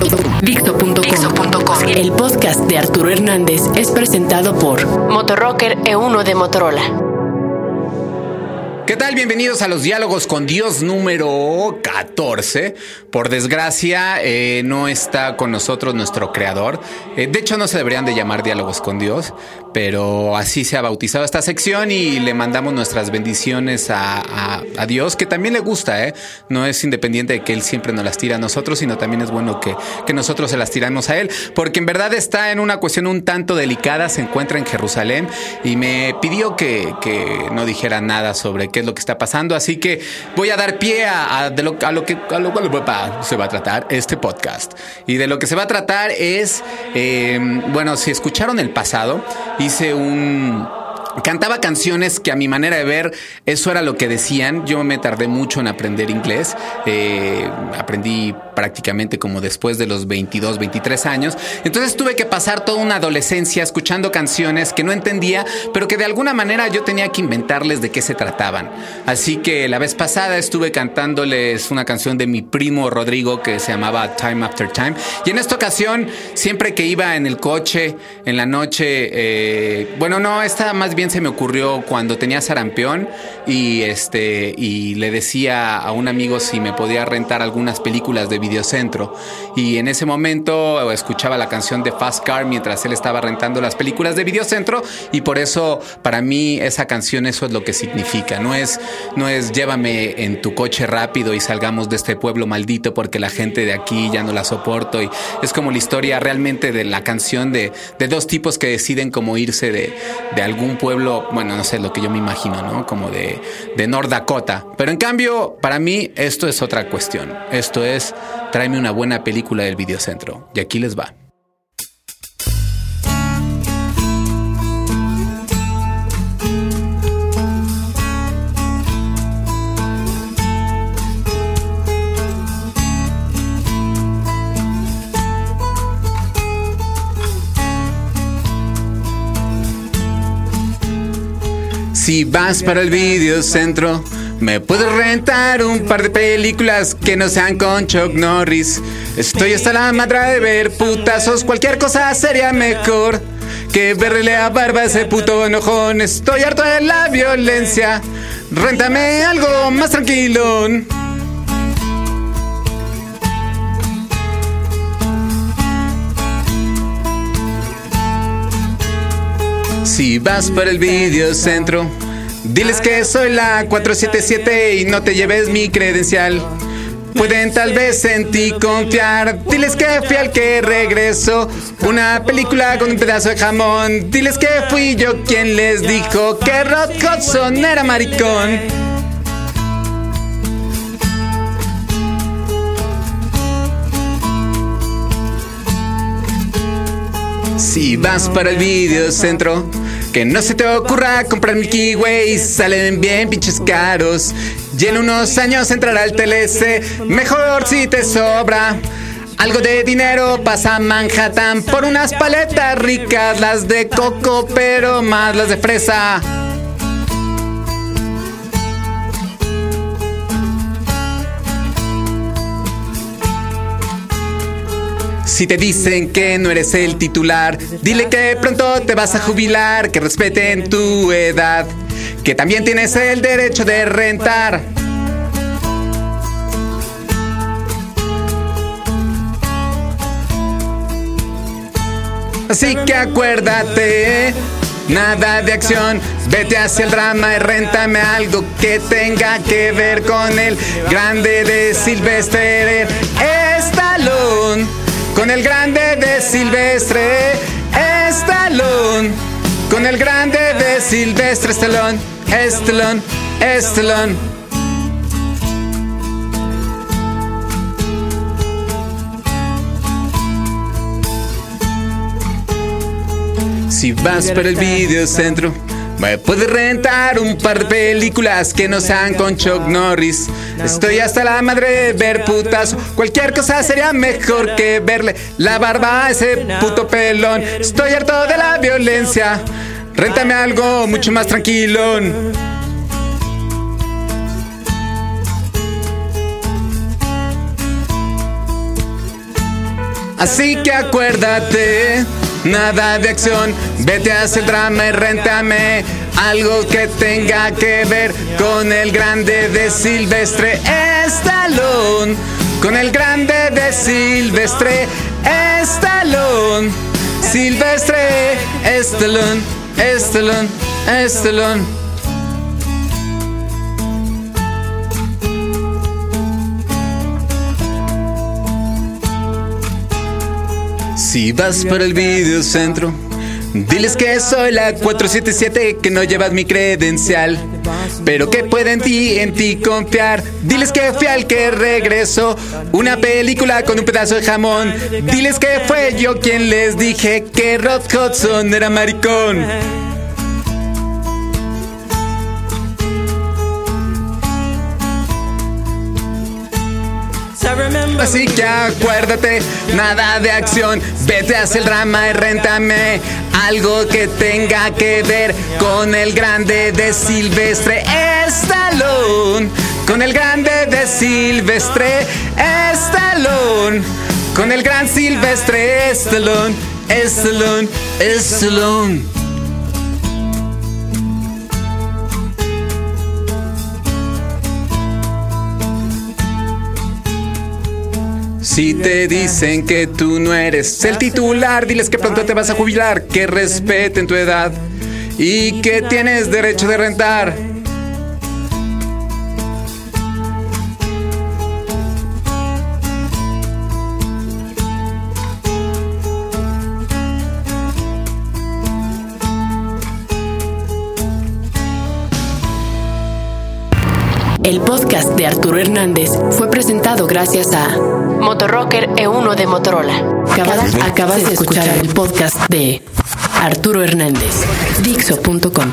Dixo.com. El podcast de Arturo Hernández es presentado por Motorrocker E1 de Motorola. ¿Qué tal? Bienvenidos a los diálogos con Dios número 14. Por desgracia, eh, no está con nosotros nuestro creador. Eh, de hecho, no se deberían de llamar diálogos con Dios, pero así se ha bautizado esta sección y le mandamos nuestras bendiciones a, Dios, que también le gusta, ¿eh? No es independiente de que Él siempre nos las tira a nosotros, sino también es bueno que, que nosotros se las tiramos a Él, porque en verdad está en una cuestión un tanto delicada, se encuentra en Jerusalén y me pidió que, que no dijera nada sobre qué es lo que está pasando. Así que voy a dar pie a, lo, a lo, que a lo cual se va a tratar este podcast. Y de lo que se va a tratar es, eh, bueno, si escucharon el pasado, hice un Cantaba canciones que a mi manera de ver eso era lo que decían. Yo me tardé mucho en aprender inglés. Eh, aprendí prácticamente como después de los 22, 23 años. Entonces tuve que pasar toda una adolescencia escuchando canciones que no entendía, pero que de alguna manera yo tenía que inventarles de qué se trataban. Así que la vez pasada estuve cantándoles una canción de mi primo Rodrigo que se llamaba Time After Time. Y en esta ocasión, siempre que iba en el coche, en la noche, eh, bueno, no, esta más bien se me ocurrió cuando tenía sarampión y este y le decía a un amigo si me podía rentar algunas películas de Videocentro y en ese momento escuchaba la canción de Fast Car mientras él estaba rentando las películas de Videocentro y por eso para mí esa canción eso es lo que significa, no es no es llévame en tu coche rápido y salgamos de este pueblo maldito porque la gente de aquí ya no la soporto y es como la historia realmente de la canción de, de dos tipos que deciden cómo irse de, de algún pueblo, bueno, no sé, lo que yo me imagino, ¿no? Como de, de North Dakota. Pero en cambio, para mí, esto es otra cuestión. Esto es, tráeme una buena película del videocentro. Y aquí les va. Si vas para el videocentro, me puedes rentar un par de películas que no sean con Chuck Norris. Estoy hasta la madre de ver putazos, cualquier cosa sería mejor que verle a barba a ese puto enojón. Estoy harto de la violencia, réntame algo más tranquilo. Si vas para el videocentro, diles que soy la 477 y no te lleves mi credencial. Pueden tal vez en ti confiar. Diles que fui al que regreso. Una película con un pedazo de jamón. Diles que fui yo quien les dijo que Rod Hudson era maricón. Si vas para el videocentro, que no se te ocurra comprar Milky Way, salen bien pinches caros. Y en unos años entrará el TLC, mejor si te sobra. Algo de dinero pasa a Manhattan por unas paletas ricas, las de coco, pero más las de fresa. Si te dicen que no eres el titular, dile que pronto te vas a jubilar, que respeten tu edad, que también tienes el derecho de rentar. Así que acuérdate, nada de acción, vete hacia el drama y rentame algo que tenga que ver con el grande de Silvestre Stallone. Silvestre Stallone. Con el grande de Silvestre Stallone. Stallone. Stallone. Si vas por el videocentro me puedes rentar un par de películas que no sean con Chuck Norris. Estoy hasta la madre de ver putas. Cualquier cosa sería mejor que verle la barba a ese puto pelón. Estoy harto de la violencia. Réntame algo mucho más tranquilo. Así que acuérdate, nada de acción, vete a hacer drama y réntame algo que tenga que ver con el grande de Silvestre Estalón. Con el grande de Silvestre Estalón. Silvestre Estalón, Estalón, Estalón. Si vas para el videocentro, diles que soy la 477 que no llevas mi credencial. Pero que pueden ti en ti confiar. Diles que fui al que regresó. Una película con un pedazo de jamón. Diles que fue yo quien les dije que Rod Hudson era maricón. Así que acuérdate, nada de acción, vete hacia el drama y réntame algo que tenga que ver con el grande de Silvestre Estalón. Con el grande de Silvestre Estalón. Con el gran Silvestre Estalón. Estalón, Estalón. Si te dicen que tú no eres el titular, diles que pronto te vas a jubilar, que respeten tu edad y que tienes derecho de rentar. El podcast de Arturo Hernández fue presentado gracias a Motorrocker E1 de Motorola. Acabas, de escuchar el podcast de Arturo Hernández. Dixo.com